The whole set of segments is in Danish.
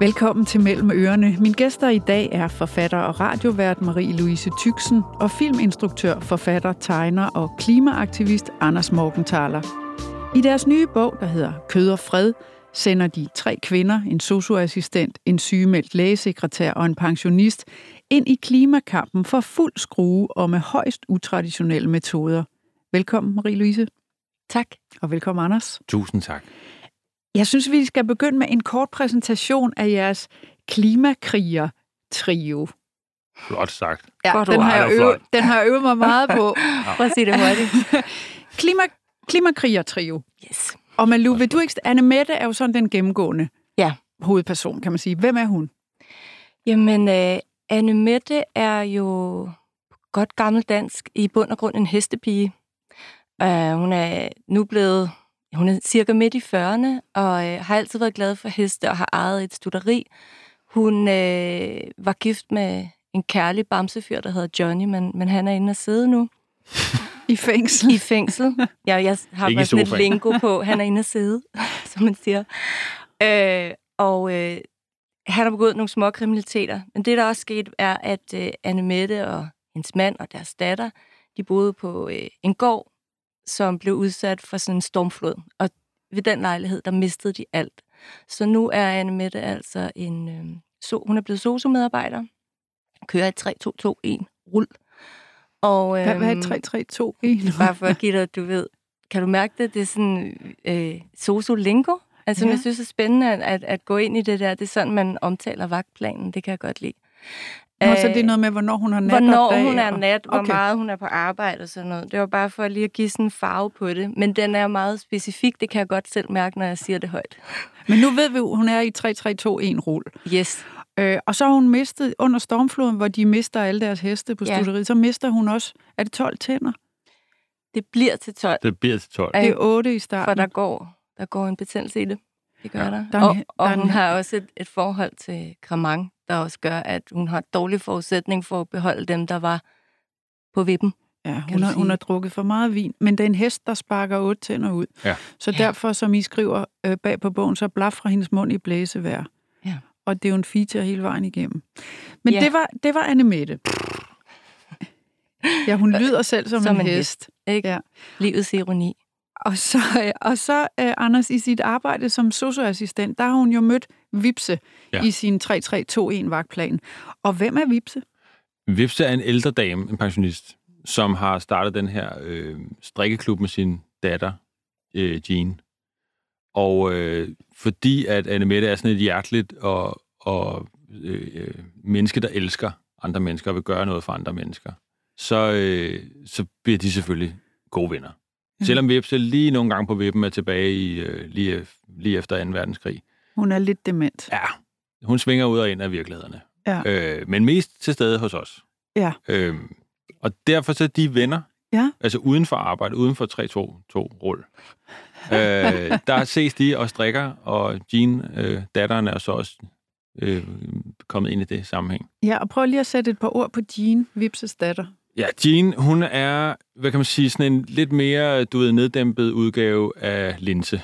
Velkommen til Mellem Ørerne. Min gæster i dag er forfatter og radiovært Marie-Louise Tyksen og filminstruktør, forfatter, tegner og klimaaktivist Anders Morgenthaler. I deres nye bog, der hedder Kød og Fred, sender de tre kvinder, en socioassistent, en sygemeldt lægesekretær og en pensionist, ind i klimakampen for fuld skrue og med højst utraditionelle metoder. Velkommen, Marie-Louise. Tak. Og velkommen, Anders. Tusind tak. Jeg synes, vi skal begynde med en kort præsentation af jeres klimakriger-trio. Flot sagt. Ja, Godt den, har jeg øvet, flot. den har jeg øvet mig meget på. Prøv at sige det hurtigt. Klima, klimakriger-trio. Yes. Og Malu, vil du ikke... Anne Mette er jo sådan den gennemgående Ja. hovedperson, kan man sige. Hvem er hun? Jamen, øh, Anne Mette er jo godt gammeldansk i bund og grund en hestepige. Uh, hun er nu blevet, hun er cirka midt i 40'erne, og øh, har altid været glad for heste og har ejet et studeri. Hun øh, var gift med en kærlig bamsefyr, der hedder Johnny, men, men han er inde og sidde nu I fængsel. i fængsel. Ja, jeg har bare sådan et lingo på. Han er inde og sidde, som man siger. Øh, og øh, han har begået nogle små kriminaliteter. Men det, der også skete, er, at øh, Anne Mette og hendes mand og deres datter, de boede på øh, en gård, som blev udsat for sådan en stormflod. Og ved den lejlighed, der mistede de alt. Så nu er Anne Mette altså en... Øh, so, hun er blevet sociomedarbejder, kører et 3-2-2-1-rul. Og, Hvad, hvad er øhm, 3, 3, 2, 1? Bare for at give dig, du ved, kan du mærke det? Det er sådan øh, soso-lingo. Altså, ja. jeg synes, det er spændende at, at, at gå ind i det der. Det er sådan, man omtaler vagtplanen. Det kan jeg godt lide. Nå, så det er noget med, hvornår hun har nat og Hvornår dag, hun er og- nat, hvor Okay. meget hun er på arbejde og sådan noget. Det var bare for lige at give sådan en farve på det. Men den er meget specifik. Det kan jeg godt selv mærke, når jeg siger det højt. Men nu ved vi hun er i 3, 3, 2, 1 rul. Yes. Øh, og så har hun mistet, under stormfloden, hvor de mister alle deres heste på Ja. studeriet, så mister hun også, er det 12 tænder? Det bliver til 12. Det bliver til 12. Ja. Det er 8 i For starten. der går, der går en betændelse i det. Det gør Ja. der. Der er en- og og der en- hun har også et, et forhold til Cremant, der også gør, at hun har dårlig forudsætning for at beholde dem, der var på vippen. Ja, hun har, hun har drukket for meget vin, men det er en hest, der sparker otte tænder ud. Ja. Så Ja. derfor, som I skriver øh, bag på bogen, så blaf fra hendes mund i blæsevejr. Ja. Og det er jo en feature hele vejen igennem. Men Ja. det, var, det var Anne Mette. Ja, hun lyder selv som, Som en, en hest. Ikke? Ja. Livets ironi. Og så, øh, og så uh, Anders, i sit arbejde som socioassistent, der har hun jo mødt Vipse ja. I sin 3-3-2-1-vagtplan. Og hvem er Vipse? Vipse er en ældre dame, en pensionist, som har startet den her øh, strikkeklub med sin datter, øh, Jean. Og øh, fordi at Anne Mette er sådan et hjerteligt og, og øh, øh, menneske, der elsker andre mennesker og vil gøre noget for andre mennesker, så, øh, så bliver de selvfølgelig gode venner. Mhm. Selvom Vipse lige nogle gange på vippen er tilbage i, øh, lige, lige efter 2. verdenskrig. Hun er lidt dement. Ja, hun svinger ud og ind af virkelighederne. Ja. Øh, men mest til stede hos os. Ja. Øhm, og derfor så de venner, Ja. altså uden for arbejde, uden for 3-2-2-rull. øh, der ses de og strikker, og Jean, øh, datteren, er så også øh, kommet ind i det sammenhæng. Ja, og prøv lige at sætte et par ord på Jean, Vipses datter. Ja, Jean, hun er, hvad kan man sige, sådan en lidt mere, du ved, neddæmpet udgave af linse.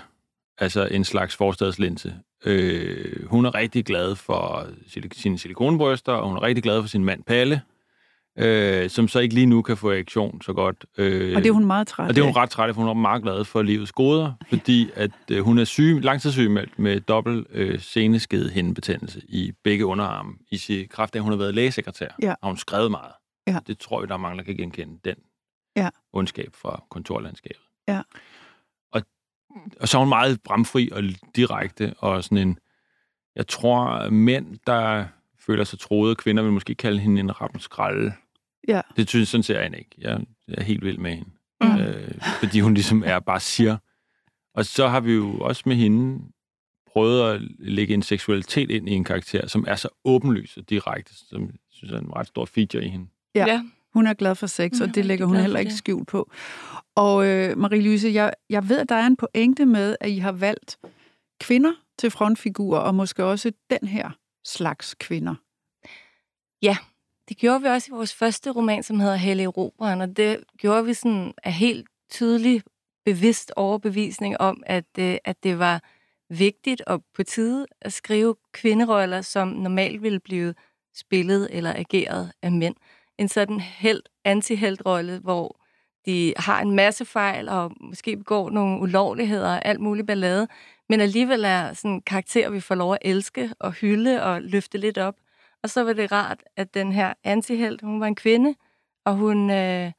Altså en slags forstadslinse. Øh, hun er rigtig glad for sine silikonbryster, og hun er rigtig glad for sin mand Palle, øh, som så ikke lige nu kan få erektion så godt. Øh, Og det er hun meget træt og det er hun af. ret træt af, for hun er meget glad for livets goder, fordi at øh, hun er syg, langtidssygemeldt med dobbelt øh, seneskede hindebetændelse i begge underarme. I sin kraft af, at hun har været lægesekretær, Ja. har hun skrevet meget. Ja. Det tror jeg, der er mange, der kan genkende den Ja. ondskab fra kontorlandskabet. Ja. Og, så er hun meget bramfri og direkte, og sådan en, jeg tror, mænd, der føler sig troede, kvinder vil måske kalde hende en rappenskralde. Ja. Det synes sådan ser jeg hende ikke. Jeg, jeg er helt vild med hende. Mm. Øh, fordi hun ligesom er bare siger. Og så har vi jo også med hende prøvet at lægge en seksualitet ind i en karakter, som er så åbenlys og direkte, som jeg synes er en ret stor feature i hende. Ja. ja. Hun er glad for sex, og det lægger hun heller ikke skjult på. Og øh, Marie-Louise, jeg, jeg ved, at der er en pointe med, at I har valgt kvinder til frontfigurer, og måske også den her slags kvinder. Det gjorde vi også i vores første roman, som hedder Helle Eroberen, og det gjorde vi sådan af helt tydelig bevidst overbevisning om, at, øh, at det var vigtigt og på tide at skrive kvinderoller, som normalt ville blive spillet eller ageret af mænd. En sådan helt anti rolle hvor de har en masse fejl og måske begår nogle ulovligheder og alt muligt ballade, men alligevel er sådan karakter, vi får lov at elske og hylde og løfte lidt op. Og så var det rart, at den her antihelt, hun var en kvinde, og hun, øh,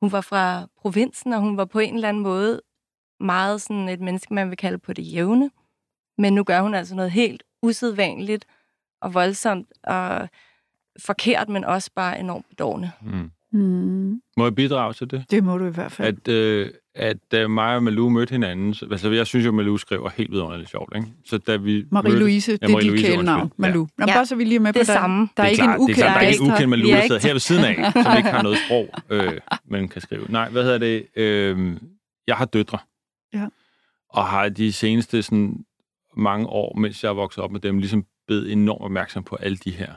hun var fra provinsen, og hun var på en eller anden måde meget sådan et menneske, man vil kalde på det jævne. Men nu gør hun altså noget helt usædvanligt og voldsomt og forkert, men også bare enormt bedårende. Mm. Mm. Må jeg bidrage til det? Det må du i hvert fald. At, øh, at da mig og Malou mødte hinanden, så, altså jeg synes jo, at Malou skriver helt vidunderligt sjovt, ikke? Så da vi Marie-Louise, det er dit kælenavn. Malou. Nå, Ja. bare så vi lige er med Det på der, samme. Der er, det ikke en det er ukendt der er ikke en ukendt Malou, er der ikke- sidder her ved siden af, som ikke har noget sprog, øh, man kan skrive. Nej, hvad hedder det? Øh, jeg har døtre. Ja. Og har de seneste sådan, mange år, mens jeg er vokset op med dem, ligesom blevet enormt opmærksom på alle de her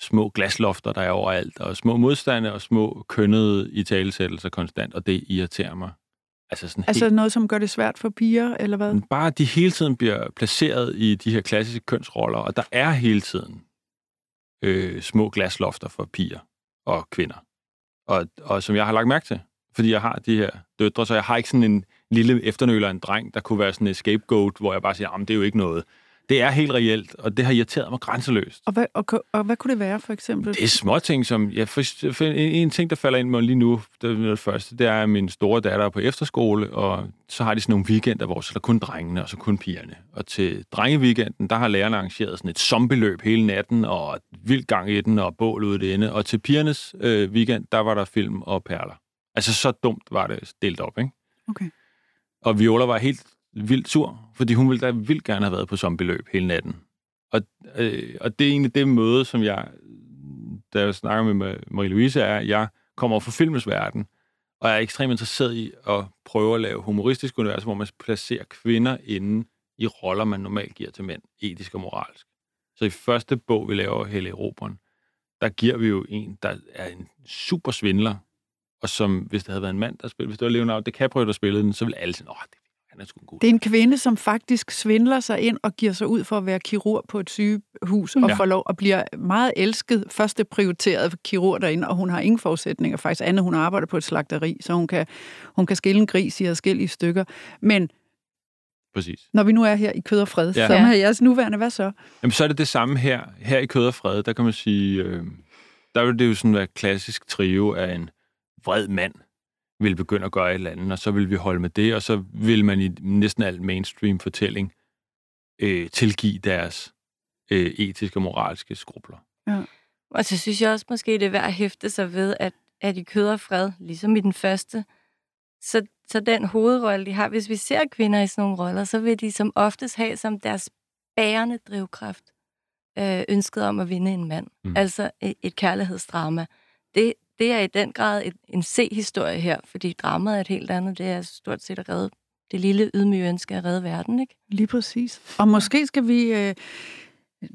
små glaslofter, der er overalt, og små modstande og små kønnede i talesættelser konstant, og det irriterer mig. Altså sådan Altså helt noget, som gør det svært for piger, eller hvad? men bare de hele tiden bliver placeret i de her klassiske kønsroller, og der er hele tiden øh, små glaslofter for piger og kvinder. Og, og som jeg har lagt mærke til, fordi jeg har de her døtre, så jeg har ikke sådan en lille efternøler, en dreng, der kunne være sådan en scapegoat, hvor jeg bare siger, at det er jo ikke noget. Det er helt reelt, og det har irriteret mig grænseløst. Og hvad, og, og hvad kunne det være, for eksempel? Det er små ting, som... Jeg for, for en, en ting, der falder ind mig lige nu, det, er det første, det er, at min store datter er på efterskole, og så har de sådan nogle weekender, hvor så er der kun drengene, og så kun pigerne. Og til drengeweekenden, der har lærerne arrangeret sådan et zombieløb hele natten, og et vildt gang i den, og bål ude det ende. Og til pigernes øh, weekend, der var der film og perler. Altså, så dumt var det delt op, ikke? Okay. Og Viola var helt vildt sur, fordi hun ville da vildt gerne have været på zombieløb hele natten. Og, øh, og det er egentlig det møde, som jeg, da jeg snakker med Marie-Louise, er, at jeg kommer fra filmens verden, og jeg er ekstremt interesseret i at prøve at lave humoristisk univers, hvor man placerer kvinder inde i roller, man normalt giver til mænd, etisk og moralsk. Så i første bog, vi laver, Helle Roberen, der giver vi jo en, der er en super svindler, og som, hvis det havde været en mand, der spillede, hvis det var Leonardo DiCaprio, der spillede den, så ville alle sige, åh, det, er sgu en god. Det er en kvinde, som faktisk svindler sig ind og giver sig ud for at være kirurg på et sygehus, og Ja. får lov og bliver meget elsket, første prioriteret kirurg derinde, og hun har ingen forudsætninger faktisk andet. Hun arbejder på et slagteri, så hun kan, hun kan skille en gris i forskellige stykker. Men Præcis. når vi nu er her i kød og fred, Ja. ja. som er jeres nuværende, hvad så? Jamen, så er det det samme her. Her i Kød og Fred, der kan man sige, øh, der vil det jo sådan være klassisk trio af en vred mand vil begynde at gøre et eller andet, og så vil vi holde med det, og så vil man i næsten al mainstream-fortælling øh, tilgive deres øh, etiske og moralske skrubler. Og så synes jeg også måske, det er værd at hæfte sig ved, at, at i kød og fred, ligesom i den første, så, så den hovedrolle, de har, hvis vi ser kvinder i sådan nogle roller, så vil de som oftest have som deres bærende drivkraft øh, ønsket om at vinde en mand. Mm. Altså et, et kærlighedsdrama. Det, det er i den grad et, en C-historie her, fordi dramaet er et helt andet. Det er stort set at redde det lille ydmyge ønske at redde verden, ikke? Lige præcis. Og måske skal vi øh,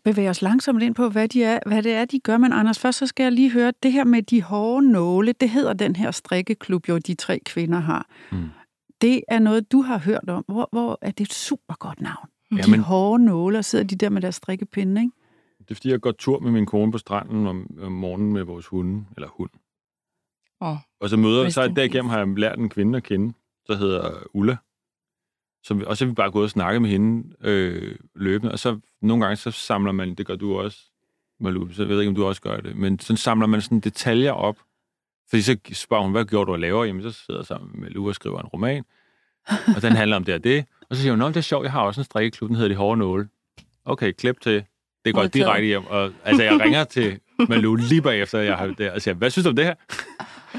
bevæge os langsomt ind på, hvad, de er, hvad det er, de gør. Men Anders, først så skal jeg lige høre, det her med de hårde nåle, det hedder den her strikkeklub, jo de tre kvinder har. Mm. Det er noget, du har hørt om. Hvor, hvor er det et super godt navn? De Jamen- hårde nåle, og sidder de der med deres strikkepinde, ikke? Det er fordi, jeg går tur med min kone på stranden om, om morgenen med vores hunde, eller hund. Og så møder, så derigennem har jeg lært en kvinde at kende, der hedder Ulla. Så, og så er vi bare gået og snakket med hende øh, løbende, og så nogle gange så samler man, det gør du også, Malou, så jeg ved ikke, om du også gør det, men så samler man sådan detaljer op, fordi så spørger hun, hvad gjorde du og laver? Jamen, så sidder jeg sammen med Lou og skriver en roman, og den handler om det og det. Og så siger hun, Nå, det er sjovt, jeg har også en strikkeklub, den hedder De Hårde Nåle. Okay, klip til. Det går Modtaget. direkte hjem. Og, altså, jeg ringer til Malou lige bagefter, jeg har det, og siger, hvad synes du om det her?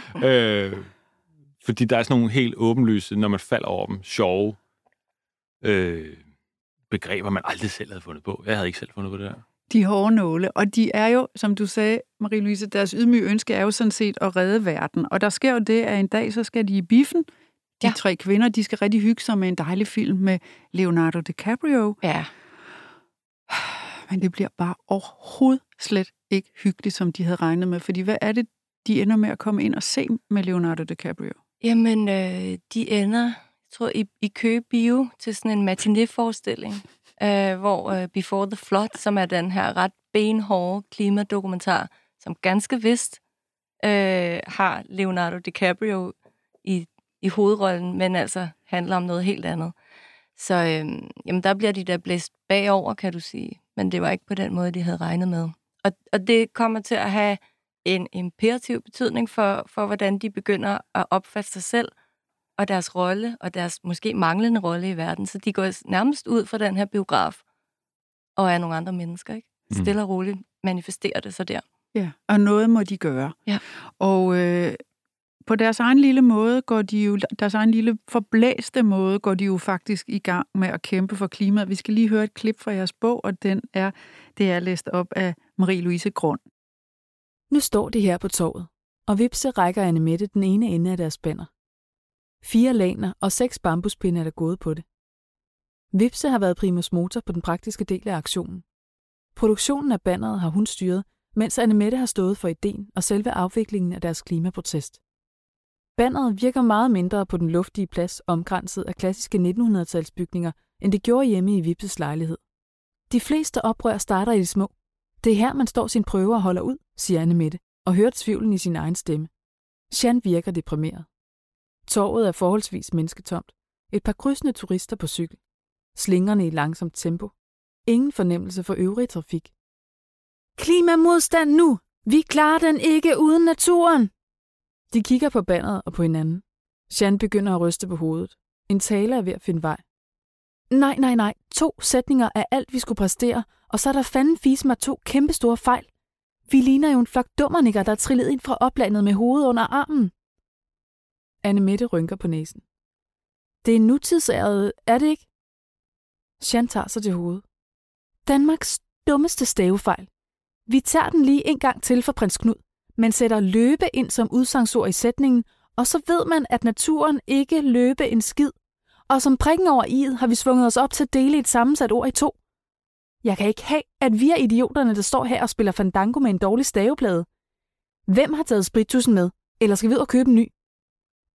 øh, fordi der er sådan nogle helt åbenlyse, når man falder over dem, sjove øh, begreber, man aldrig selv havde fundet på. Jeg havde ikke selv fundet på det her. De hårde nåle. Og de er jo, som du sagde, Marie-Louise, deres ydmyge ønske er jo sådan set at redde verden. Og der sker jo det, at en dag så skal de i biffen. De ja. tre kvinder, de skal rigtig hygge sig med en dejlig film med Leonardo DiCaprio. ja. Men det bliver bare overhovedet slet ikke hyggeligt, som de havde regnet med. Fordi hvad er det, de ender med at komme ind og se med Leonardo DiCaprio? Jamen, øh, de ender, jeg tror, i, i Køge Bio til sådan en matinéforestilling, øh, hvor øh, Before the Flood, som er den her ret benhårde klimadokumentar, som ganske vist øh, har Leonardo DiCaprio i, i hovedrollen, men altså handler om noget helt andet. Så øh, jamen, der bliver de der blæst bagover, kan du sige. Men det var ikke på den måde, de havde regnet med. Og, og det kommer til at have en imperativ betydning for, for, hvordan de begynder at opfatte sig selv og deres rolle, og deres måske manglende rolle i verden. Så de går nærmest ud fra den her biograf, og er nogle andre mennesker, ikke? Mm. Stille og roligt manifesterer det sig der. Ja, og noget må de gøre. Ja. Og øh, på deres egen lille måde går de jo, deres egen lille forblæste måde, går de jo faktisk i gang med at kæmpe for klimaet. Vi skal lige høre et klip fra jeres bog, og den er, det er læst op af Marie-Louise Grund. Nu står de her på torvet, og vipse rækker Anne Mette den ene ende af deres banner. Fire laner og seks bambuspinde er der gået på det. Vipse har været primus motor på den praktiske del af aktionen. Produktionen af banneret har hun styret, mens Anne Mette har stået for ideen og selve afviklingen af deres klimaprotest. Banneret virker meget mindre på den luftige plads omkranset af klassiske 1900-talsbygninger, end det gjorde hjemme i Vipses lejlighed. De fleste oprør starter i det små. Det er her, man står sin prøve og holder ud, siger Anne Mette, og hører tvivlen i sin egen stemme. Jean virker deprimeret. Torvet er forholdsvis mennesketomt. Et par krydsende turister på cykel. Slingerne i langsomt tempo. Ingen fornemmelse for øvrig trafik. Klimamodstand nu! Vi klarer den ikke uden naturen! De kigger på bandet og på hinanden. Jean begynder at ryste på hovedet. En tale er ved at finde vej. Nej, nej, nej. To sætninger er alt, vi skulle præstere, og så er der fanden fise mig to kæmpestore fejl. Vi ligner jo en flok dummernikker, der er trillet ind fra oplandet med hovedet under armen. Anne Mette rynker på næsen. Det er nutidsæret, er det ikke? Jean tager sig til hovedet. Danmarks dummeste stavefejl. Vi tager den lige en gang til for prins Knud, men sætter løbe ind som udsangsord i sætningen, og så ved man, at naturen ikke løbe en skid. Og som prikken over i'et har vi svunget os op til at dele et sammensat ord i to. Jeg kan ikke have, at vi er idioterne, der står her og spiller fandango med en dårlig staveplade. Hvem har taget sprittussen med? Eller skal vi ud og købe en ny?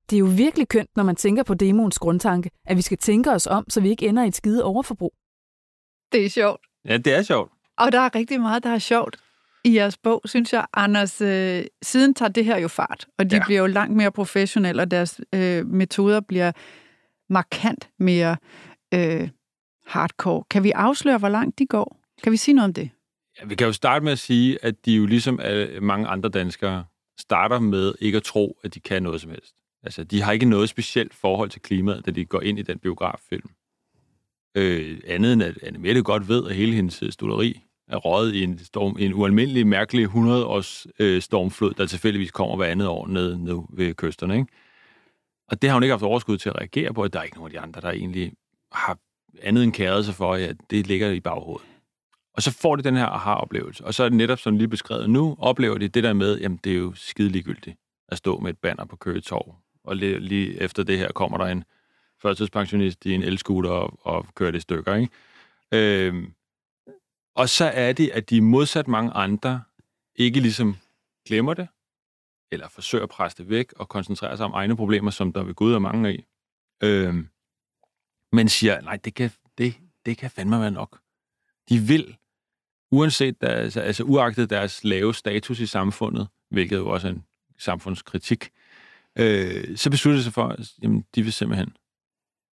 Det er jo virkelig kønt, når man tænker på demoens grundtanke, at vi skal tænke os om, så vi ikke ender i et skide overforbrug. Det er sjovt. Ja, det er sjovt. Og der er rigtig meget, der er sjovt i jeres bog, synes jeg. Anders, øh, siden tager det her jo fart, og de ja. bliver jo langt mere professionelle, og deres øh, metoder bliver markant mere øh, hardcore. Kan vi afsløre, hvor langt de går? Kan vi sige noget om det? Ja, vi kan jo starte med at sige, at de jo ligesom mange andre danskere starter med ikke at tro, at de kan noget som helst. Altså, de har ikke noget specielt forhold til klimaet, da de går ind i den biograffilm. Øh, andet end at Anne Mette godt ved, at hele hendes øh, stoleri er røget i en, storm, en ualmindelig, mærkelig 100-års øh, stormflod, der tilfældigvis kommer hver andet år ned, ned ved kysterne. Ikke? Og det har hun ikke haft overskud til at reagere på, at der er ikke nogen af de andre, der egentlig har andet end kæret sig for, at det ligger i baghovedet. Og så får de den her aha-oplevelse. Og så er det netop, som lige beskrevet nu, oplever de det der med, jamen det er jo skide ligegyldigt at stå med et banner på Køge Torv og lige, lige efter det her kommer der en førtidspensionist i en elskuter og, og kører det i stykker. Ikke? Øhm, og så er det, at de modsat mange andre ikke ligesom glemmer det, eller forsøger at presse det væk og koncentrere sig om egne problemer, som der ved Gud er mange af. Øhm, men siger, nej, det kan, det, det kan fandme være nok. De vil, uanset deres, altså, altså uagtet deres lave status i samfundet, hvilket jo også er en samfundskritik, øh, så besluttede de sig for, at jamen, de vil simpelthen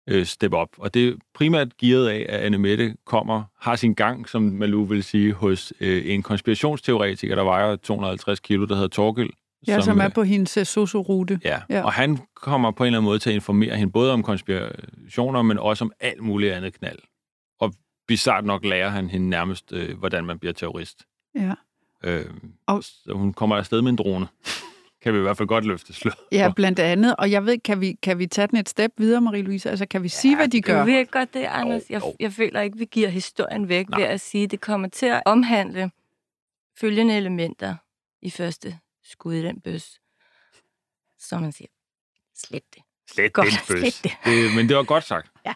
øh, steppe op. Og det er primært gearet af, at Anne Mette kommer, har sin gang, som Malou vil sige, hos øh, en konspirationsteoretiker, der vejer 250 kilo, der hedder Torgild. Ja, som, som er øh, på hendes uh, sosu-rute. Ja, ja, og han kommer på en eller anden måde til at informere hende, både om konspirationer, men også om alt muligt andet knald. Og bizart nok lærer han hende nærmest, øh, hvordan man bliver terrorist. Ja. Øh, og... Så hun kommer afsted med en drone kan vi i hvert fald godt løfte sløret Ja, blandt andet. Og jeg ved, kan vi, kan vi tage den et step videre, Marie-Louise? Altså, kan vi sige, ja, hvad de gør? Det er godt det, Anders. Jeg, jeg føler ikke, vi giver historien væk Nej. ved at sige, at det kommer til at omhandle følgende elementer i første skud i den bøs. Så man siger, slet det. Slet godt, den bøs. Slet det. det. Men det var godt sagt. Ja.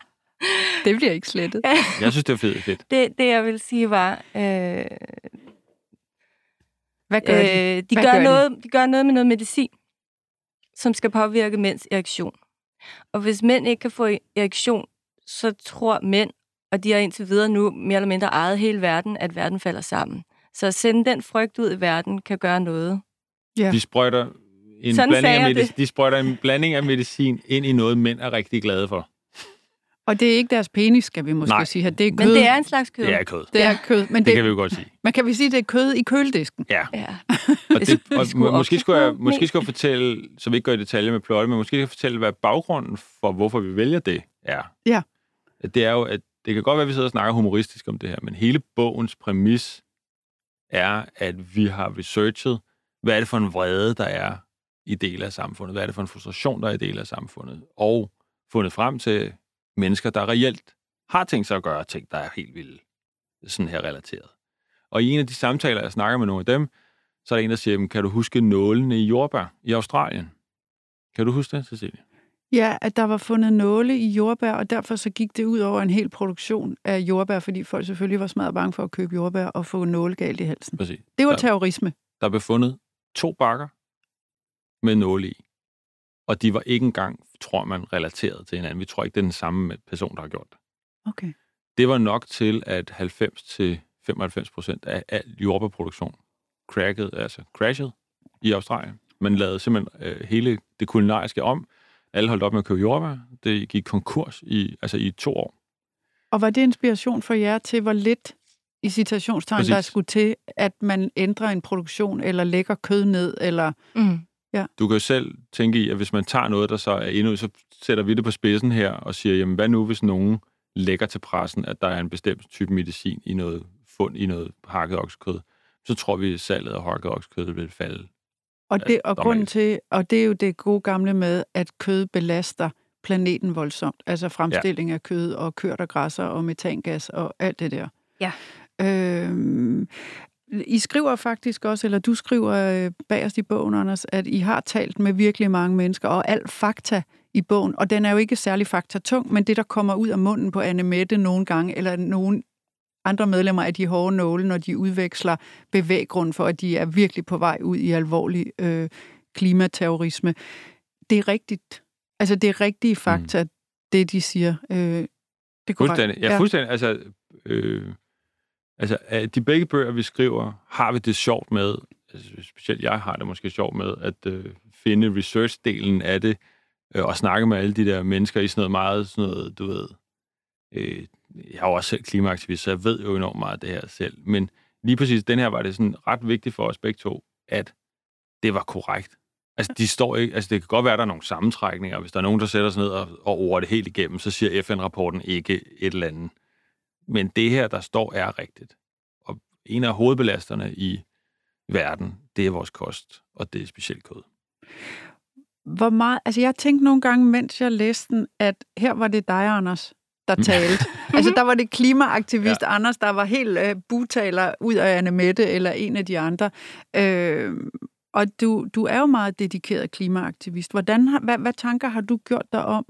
Det bliver ikke slettet. jeg synes, det er fedt. fedt. Det, det, jeg vil sige, var, øh, hvad gør de? Øh, de, Hvad gør, gør noget, de? de gør noget med noget medicin, som skal påvirke mænds erektion. Og hvis mænd ikke kan få erektion, så tror mænd, og de har indtil videre nu mere eller mindre ejet hele verden, at verden falder sammen. Så at sende den frygt ud i verden kan gøre noget. Ja. De sprøjter en blanding af medicin, de sprøjter en blanding af medicin ind i noget, mænd er rigtig glade for. Og det er ikke deres penis, skal vi måske Nej. sige her. Det er kød. Men det er en slags kød. Det er kød. Det er kød. Men det, det kan vi jo godt sige. Man kan vi sige, det er kød i køledisken. Ja. ja. og, det, og må, måske, skulle jeg, måske skulle jeg fortælle, så vi ikke går i detaljer med plottet, men måske skal jeg fortælle, hvad baggrunden for, hvorfor vi vælger det er. Ja. Det er jo, at det kan godt være, at vi sidder og snakker humoristisk om det her, men hele bogens præmis er, at vi har researchet, hvad er det for en vrede, der er i dele af samfundet? Hvad er det for en frustration, der er i dele af samfundet? Og fundet frem til mennesker, der reelt har tænkt sig at gøre ting, der er helt vilde, sådan her relateret. Og i en af de samtaler, jeg snakker med nogle af dem, så er der en, der siger, kan du huske nålene i jordbær i Australien? Kan du huske det, Cecilie? Ja, at der var fundet nåle i jordbær, og derfor så gik det ud over en hel produktion af jordbær, fordi folk selvfølgelig var smadret bange for at købe jordbær og få nåle galt i halsen. Præcis. Det var der, terrorisme. Der blev fundet to bakker med nåle i. Og de var ikke engang, tror man, relateret til hinanden. Vi tror ikke, det er den samme person, der har gjort det. Okay. Det var nok til, at 90-95 procent af al jordbærproduktion crackede, altså crashede i Australien. Man lavede simpelthen øh, hele det kulinariske om. Alle holdt op med at købe jordbær. Det gik konkurs i, altså i to år. Og var det inspiration for jer til, hvor lidt i citationstegn, der skulle til, at man ændrer en produktion, eller lægger kød ned, eller... Mm. Ja. Du kan jo selv tænke i, at hvis man tager noget, der så er endnu, så sætter vi det på spidsen her og siger, jamen hvad nu, hvis nogen lægger til pressen, at der er en bestemt type medicin i noget fund i noget hakket oksekød, så tror vi, at salget af hakket oksekød vil falde. Og det, og grunden til, og det er jo det gode gamle med, at kød belaster planeten voldsomt. Altså fremstilling ja. af kød og kørt og græsser og metangas og alt det der. Ja. Øh, i skriver faktisk også, eller du skriver øh, bagerst i bogen, Anders, at I har talt med virkelig mange mennesker, og alt fakta i bogen, og den er jo ikke særlig faktatung, men det, der kommer ud af munden på Anne Mette nogle gange, eller nogen andre medlemmer af de hårde nåle, når de udveksler bevæggrund for, at de er virkelig på vej ud i alvorlig øh, klimaterrorisme. Det er rigtigt. Altså, det er rigtige fakta, mm. det de siger. Øh, det er fuldstændig. Ja, fuldstændig. Altså, øh, Altså, de begge bøger, vi skriver, har vi det sjovt med, altså, specielt jeg har det måske sjovt med, at øh, finde research-delen af det, øh, og snakke med alle de der mennesker i sådan noget meget, sådan noget, du ved, øh, jeg er jo også selv klimaaktivist, så jeg ved jo enormt meget af det her selv, men lige præcis den her var det sådan ret vigtigt for os begge to, at det var korrekt. Altså, de står ikke, altså, det kan godt være, at der er nogle sammentrækninger. Hvis der er nogen, der sætter sig ned og, og over det helt igennem, så siger FN-rapporten ikke et eller andet. Men det her, der står, er rigtigt. Og en af hovedbelasterne i verden, det er vores kost, og det er specielt kød. Hvor meget, altså jeg tænkte nogle gange, mens jeg læste den, at her var det dig, Anders, der talte. altså der var det klimaaktivist ja. Anders, der var helt uh, butaler ud af Anne Mette eller en af de andre. Øh, og du, du er jo meget dedikeret klimaaktivist. Hvordan hvad, hvad tanker har du gjort dig om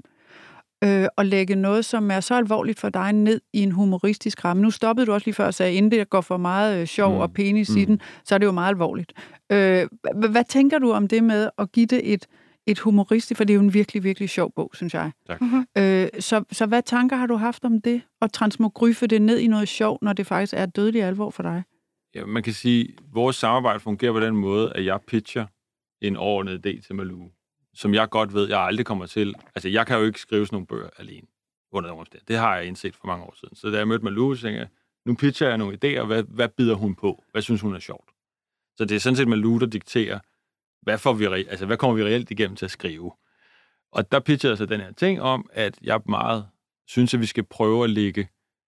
øh, at lægge noget, som er så alvorligt for dig, ned i en humoristisk ramme. Nu stoppede du også lige før og sagde, at inden det går for meget øh, sjov mm. og penis mm. i den, så er det jo meget alvorligt. Øh, hvad tænker du om det med at give det et, et humoristisk, for det er jo en virkelig, virkelig sjov bog, synes jeg. Tak. Mm-hmm. Øh, så, så hvad tanker har du haft om det? Og transmogryfe det ned i noget sjov, når det faktisk er dødelig alvor for dig? Ja, man kan sige, at vores samarbejde fungerer på den måde, at jeg pitcher en overordnet idé til Malou som jeg godt ved, jeg aldrig kommer til. Altså, jeg kan jo ikke skrive sådan nogle bøger alene under nogen omstændigheder. Det har jeg indset for mange år siden. Så da jeg mødte Malou, så tænkte jeg, nu pitcher jeg nogle idéer, hvad, hvad bider hun på? Hvad synes hun er sjovt? Så det er sådan set Malou, der dikterer, hvad, får vi, altså, hvad kommer vi reelt igennem til at skrive? Og der pitcher jeg så den her ting om, at jeg meget synes, at vi skal prøve at lægge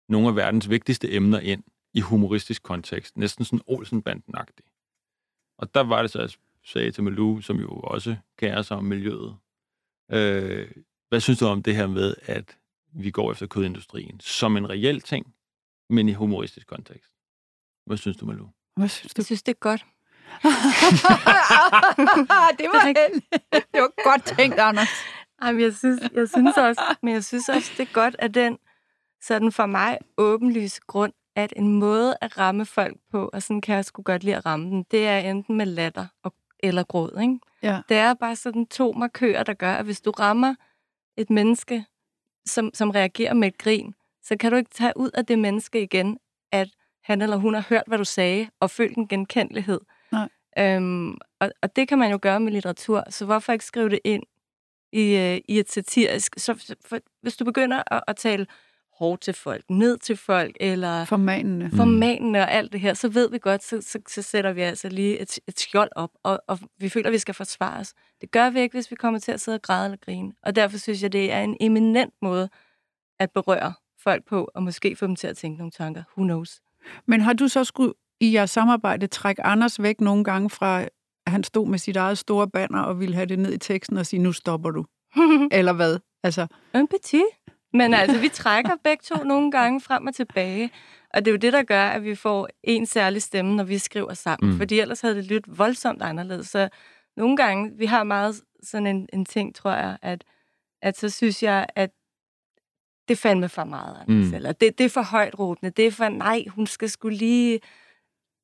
nogle af verdens vigtigste emner ind i humoristisk kontekst. Næsten sådan Olsen-banden-agtigt. Og der var det så, at sagde til Malou, som jo også kærer sig om miljøet. Øh, hvad synes du om det her med, at vi går efter kødindustrien som en reel ting, men i humoristisk kontekst? Hvad synes du, Malou? Hvad synes du? Jeg synes, det er godt. det var det, det var godt tænkt, Anders. Jamen, jeg synes, jeg synes også, men jeg synes også, det er godt, at den sådan for mig åbenlyse grund, at en måde at ramme folk på, og sådan kan jeg sgu godt lide at ramme dem, det er enten med latter og eller gråd. Ikke? Ja. Det er bare sådan to markører, der gør, at hvis du rammer et menneske, som, som reagerer med et grin, så kan du ikke tage ud af det menneske igen, at han eller hun har hørt, hvad du sagde, og følt en genkendelighed. Nej. Øhm, og, og det kan man jo gøre med litteratur, så hvorfor ikke skrive det ind i, øh, i et satirisk... Så, for, hvis du begynder at, at tale hårdt til folk, ned til folk, eller Formanende. formanende og alt det her, så ved vi godt, så, så, så sætter vi altså lige et, et skjold op, og, og vi føler, at vi skal forsvare os. Det gør vi ikke, hvis vi kommer til at sidde og græde eller grine. Og derfor synes jeg, det er en eminent måde at berøre folk på, og måske få dem til at tænke nogle tanker. Who knows? Men har du så skulle i jeres samarbejde trække Anders væk nogle gange fra, at han stod med sit eget store banner og ville have det ned i teksten og sige, nu stopper du? Eller hvad? Altså, Un petit. Men altså, vi trækker begge to nogle gange frem og tilbage. Og det er jo det, der gør, at vi får en særlig stemme, når vi skriver sammen. Mm. Fordi ellers havde det lyttet voldsomt anderledes. Så nogle gange, vi har meget sådan en, en ting, tror jeg, at, at så synes jeg, at det fandme for meget, Anders. Mm. Eller det, det er for højt råbende. Det er for, nej, hun skal skulle lige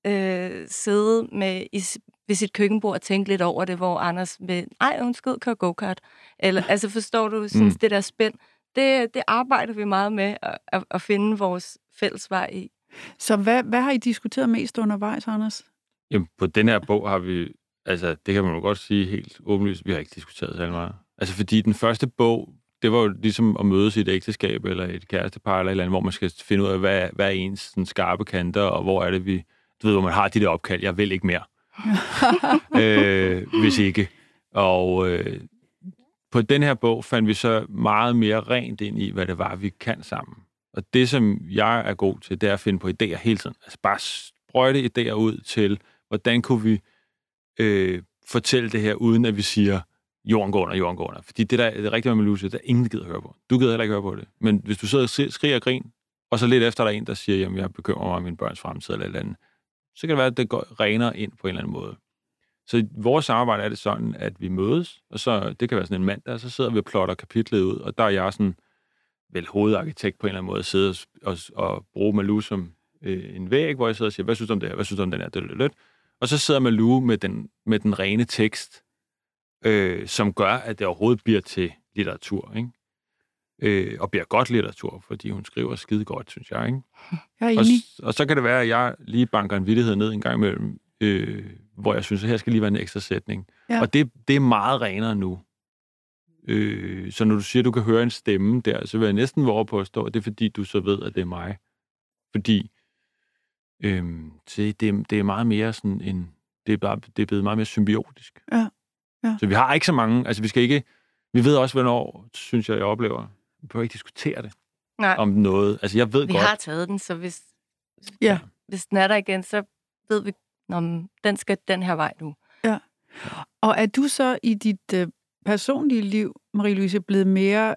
øh, sidde med i, ved sit køkkenbord og tænke lidt over det, hvor Anders med, nej, hun skal ud og køre go-kart. Eller, altså forstår du, synes, Mm. det der spænd, det, det arbejder vi meget med at, at, at finde vores fælles vej i. så hvad, hvad har I diskuteret mest undervejs, Anders? Jamen, på den her bog har vi, altså det kan man jo godt sige helt åbenlyst, vi har ikke diskuteret så meget. Altså fordi den første bog, det var jo ligesom at mødes i et ægteskab eller et kærestepar eller et eller andet, hvor man skal finde ud af, hvad, hvad er ens sådan, skarpe kanter, og hvor er det, vi, du ved, hvor man har de der opkald, jeg vil ikke mere. øh, hvis ikke. Og øh, på den her bog fandt vi så meget mere rent ind i, hvad det var, vi kan sammen. Og det, som jeg er god til, det er at finde på idéer hele tiden. Altså bare sprøjte idéer ud til, hvordan kunne vi øh, fortælle det her, uden at vi siger, jorden går under, jorden går under. Fordi det der det er rigtigt med Lucia, der er ingen, der gider høre på. Du gider heller ikke høre på det. Men hvis du sidder og skriger og grin, og så lidt efter der er en, der siger, jamen jeg bekymrer mig om min børns fremtid eller et eller andet, så kan det være, at det går renere ind på en eller anden måde. Så i vores samarbejde er det sådan, at vi mødes, og så, det kan være sådan en mandag, og så sidder vi og plotter kapitlet ud, og der er jeg sådan, vel hovedarkitekt på en eller anden måde, sidde og, og, og bruge Malou som øh, en væg, hvor jeg sidder og siger, hvad synes du om det her, hvad synes du om den her, det, det, det. Og så sidder Malou med den, med den rene tekst, øh, som gør, at det overhovedet bliver til litteratur, ikke? Øh, og bliver godt litteratur, fordi hun skriver skide godt, synes jeg, ikke? Jeg er Og, enig. og så kan det være, at jeg lige banker en vittighed ned en gang imellem, øh, hvor jeg synes, at her skal lige være en ekstra sætning. Ja. Og det, det er meget renere nu. Øh, så når du siger, at du kan høre en stemme der, så vil jeg næsten våge på at stå, at det er fordi, du så ved, at det er mig. Fordi øh, det, det, det er meget mere sådan en... Det er, bare, det er blevet meget mere symbiotisk. Ja. Ja. Så vi har ikke så mange... Altså, vi skal ikke... Vi ved også, hvornår, synes jeg, jeg oplever. Vi behøver ikke diskutere det Nej, om noget. Altså, jeg ved vi godt... har taget den, så hvis, Ja. hvis den er der igen, så ved vi, om den skal den her vej nu. Og er du så i dit øh, personlige liv, Marie-Louise, blevet mere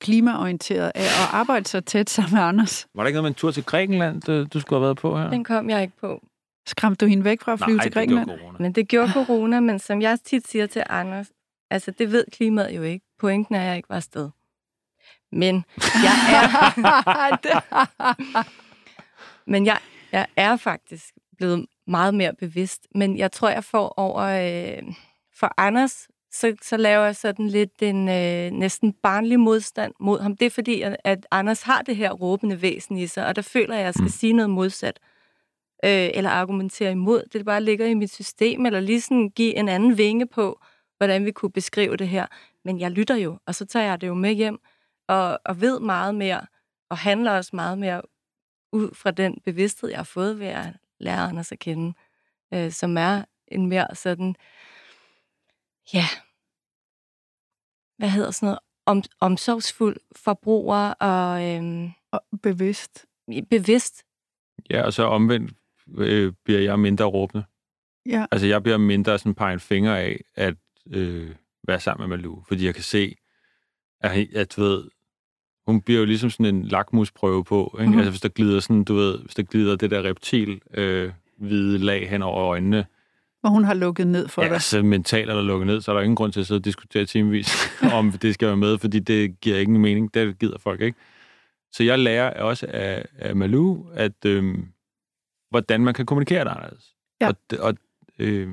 klimaorienteret af at arbejde så tæt sammen med Anders? Var der ikke noget med en tur til Grækenland, du, du skulle have været på her? Den kom jeg ikke på. Skræmte du hende væk fra at flyve Nej, til det gjorde Grækenland? corona. Men det gjorde corona, men som jeg tit siger til Anders, altså det ved klimaet jo ikke. Pointen er, at jeg ikke var afsted. Men jeg er, men jeg, jeg er faktisk blevet meget mere bevidst. Men jeg tror, jeg får over... Øh, for Anders, så, så laver jeg sådan lidt en øh, næsten barnlig modstand mod ham. Det er fordi, at, at Anders har det her råbende væsen i sig, og der føler jeg, at jeg skal Mm. sige noget modsat. Øh, eller argumentere imod. Det bare ligger i mit system, eller lige sådan give en anden vinge på, hvordan vi kunne beskrive det her. Men jeg lytter jo, og så tager jeg det jo med hjem, og, og ved meget mere, og handler også meget mere ud fra den bevidsthed, jeg har fået ved at lære Anders at kende, øh, som er en mere sådan, ja, hvad hedder sådan noget, om, omsorgsfuld forbruger og øhm, Og bevidst. bevidst. Ja, og så omvendt øh, bliver jeg mindre råbende. Ja. Altså, jeg bliver mindre sådan pege en finger af at øh, være sammen med Malou, fordi jeg kan se, at, at du ved, hun bliver jo ligesom sådan en lakmusprøve på, ikke? Mm-hmm. Altså, hvis der glider sådan, du ved, hvis der glider det der reptil øh, hvide lag hen over øjnene, Hvor hun har lukket ned for ja, dig. så mentalt er der lukket ned, så er der ingen grund til at sidde og diskutere timevis, om det skal være med, fordi det giver ingen mening. Det gider folk ikke. Så jeg lærer også af, af Malou, at øhm, hvordan man kan kommunikere det anderledes. Ja. Og, og øh,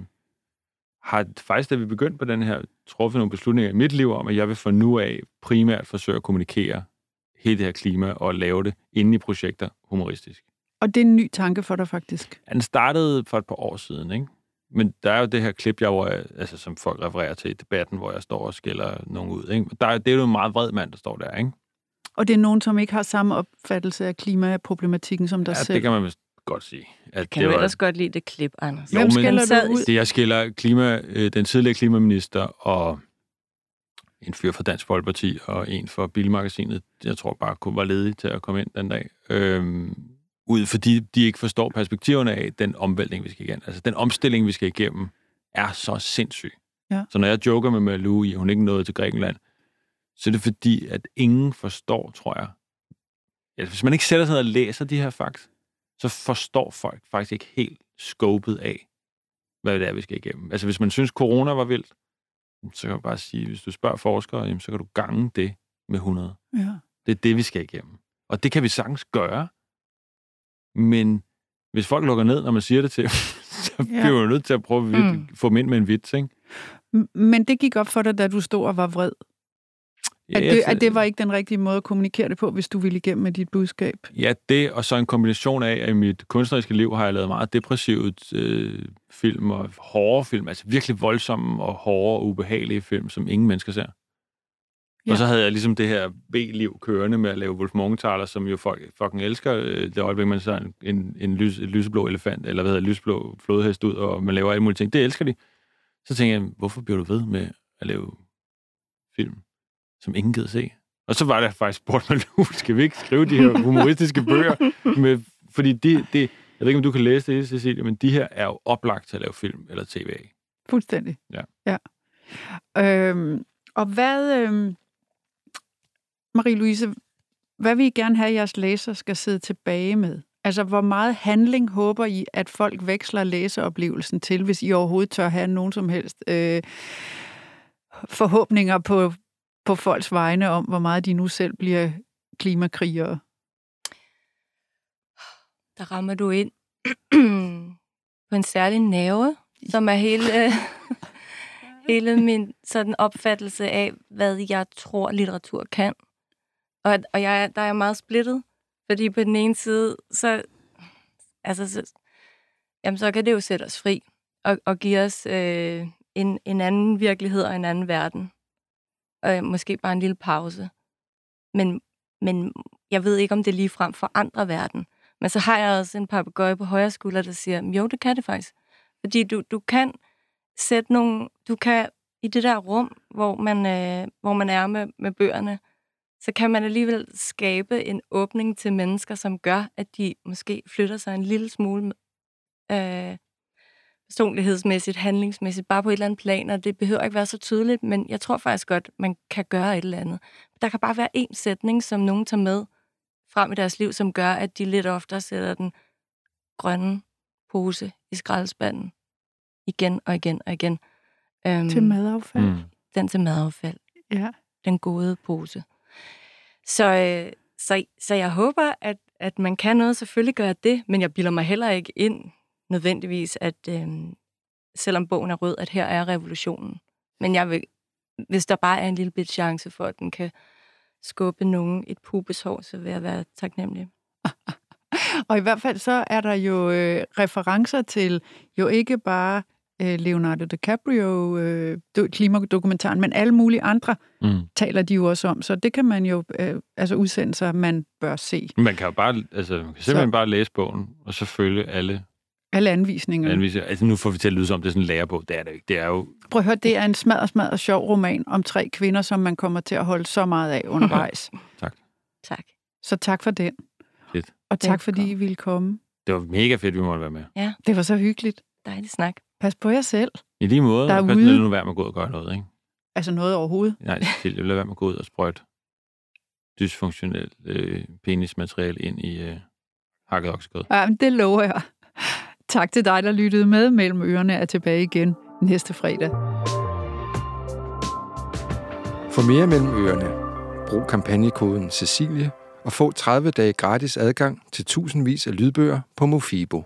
har faktisk, da vi begyndte på den her, truffet nogle beslutninger i mit liv om, at jeg vil fra nu af primært forsøge at kommunikere hele det her klima og lave det inde i projekter humoristisk. Og det er en ny tanke for dig, faktisk. Han startede for et par år siden, ikke? Men der er jo det her klip, jeg, hvor jeg, altså, som folk refererer til i debatten, hvor jeg står og skiller nogen ud. Ikke? Der, det er jo en meget vred mand, der står der. Ikke? Og det er nogen, som ikke har samme opfattelse af klimaproblematikken som dig ja, selv. det kan man vist godt sige. At kan det du var... ellers godt lide det klip, Anders? Jo, Hvem skiller du ud? Det, jeg skiller klima, øh, den tidligere klimaminister og en fyr fra Dansk Folkeparti og en fra Bilmagasinet, jeg tror bare kunne var ledig til at komme ind den dag. Øhm, ud, fordi de ikke forstår perspektiverne af den omvæltning, vi skal igennem. Altså, den omstilling, vi skal igennem, er så sindssyg. Ja. Så når jeg joker med Malou i, hun ikke nåede til Grækenland, så er det fordi, at ingen forstår, tror jeg. Ja, hvis man ikke sætter sig ned og læser de her facts, så forstår folk faktisk ikke helt skåbet af, hvad det er, vi skal igennem. Altså, hvis man synes, corona var vildt, så kan jeg bare sige, hvis du spørger forskere, jamen, så kan du gange det med 100. Ja. Det er det, vi skal igennem. Og det kan vi sagtens gøre, men hvis folk lukker ned, når man siger det til så ja. bliver man nødt til at prøve at mm. få dem ind med en vits, ikke? Men det gik op for dig, da du stod og var vred? At, det, at det var ikke den rigtige måde at kommunikere det på, hvis du ville igennem med dit budskab? Ja, det, og så en kombination af, at i mit kunstneriske liv har jeg lavet meget depressivt øh, film og hårde film, altså virkelig voldsomme og hårde og ubehagelige film, som ingen mennesker ser. Ja. Og så havde jeg ligesom det her B-liv kørende med at lave Wolf Morgenthaler, som jo folk fucking elsker. Øh, det øjeblik, man ser en, en, en lys, et lyseblå elefant, eller hvad hedder lysblå flodhest ud, og man laver alle mulige ting. Det elsker de. Så tænker jeg, hvorfor bliver du ved med at lave film, som ingen gider se? Og så var der faktisk spurgt mig, skal vi ikke skrive de her humoristiske bøger? Med, fordi det, det, jeg ved ikke, om du kan læse det, Cecilie, men de her er jo oplagt til at lave film eller tv af. Fuldstændig. Ja. ja. Øhm, og hvad... Øhm Marie-Louise, hvad vil I gerne have, at jeres læser skal sidde tilbage med? Altså, hvor meget handling håber I, at folk veksler læseoplevelsen til, hvis I overhovedet tør have nogen som helst øh, forhåbninger på, på folks vegne om, hvor meget de nu selv bliver klimakrigere? Der rammer du ind på en særlig nerve, som er hele, hele min sådan opfattelse af, hvad jeg tror, litteratur kan. Og, og jeg, der er jeg meget splittet, fordi på den ene side, så, altså, så, jamen, så kan det jo sætte os fri og, og give os øh, en, en anden virkelighed og en anden verden. Og øh, måske bare en lille pause. Men, men jeg ved ikke, om det lige frem for andre verden. Men så har jeg også en papegøje på højre skulder, der siger, jo, det kan det faktisk. Fordi du, du kan sætte nogle, du kan i det der rum, hvor man, øh, hvor man er med, med bøgerne, så kan man alligevel skabe en åbning til mennesker, som gør, at de måske flytter sig en lille smule øh, personlighedsmæssigt, handlingsmæssigt, bare på et eller andet plan, og det behøver ikke være så tydeligt, men jeg tror faktisk godt, man kan gøre et eller andet. Der kan bare være en sætning, som nogen tager med frem i deres liv, som gør, at de lidt oftere sætter den grønne pose i skraldespanden igen og igen og igen. Øhm, til madaffald? Mm. Den til madaffald. Ja. Den gode pose. Så, øh, så, så jeg håber, at, at man kan noget, selvfølgelig gøre det, men jeg bilder mig heller ikke ind nødvendigvis, at øh, selvom bogen er rød, at her er revolutionen. Men jeg vil, hvis der bare er en lille bit chance for, at den kan skubbe nogen et pubeshår, så vil jeg være taknemmelig. Og i hvert fald så er der jo øh, referencer til jo ikke bare øh, Leonardo DiCaprio, øh, klimadokumentaren, men alle mulige andre mm. taler de jo også om, så det kan man jo, øh, altså udsendelser, man bør se. Man kan jo bare, altså, man kan simpelthen så, bare læse bogen, og så følge alle alle anvisninger. anvisninger. Altså, nu får vi til at lyde som, det er sådan en lærebog. Det er det ikke. Det er jo... Prøv at høre, det er en smadret, smadret sjov roman om tre kvinder, som man kommer til at holde så meget af undervejs. tak. Tak. Så tak for den. Fedt. Og tak, fordi I ville komme. Det var mega fedt, vi måtte være med. Ja. Det var så hyggeligt. Dejligt snak. Pas på jer selv. I lige måde. Der pas nu være med at gå ud og gøre noget, ikke? Altså noget overhovedet? Nej, det vil være med at gå ud og sprøjte dysfunktionelt øh, penismateriale ind i øh, hakket oksekød. Ja, men det lover jeg. Tak til dig, der lyttede med. Mellem ørerne er tilbage igen næste fredag. For mere mellem ørerne, brug kampagnekoden Cecilie og få 30 dage gratis adgang til tusindvis af lydbøger på Mofibo.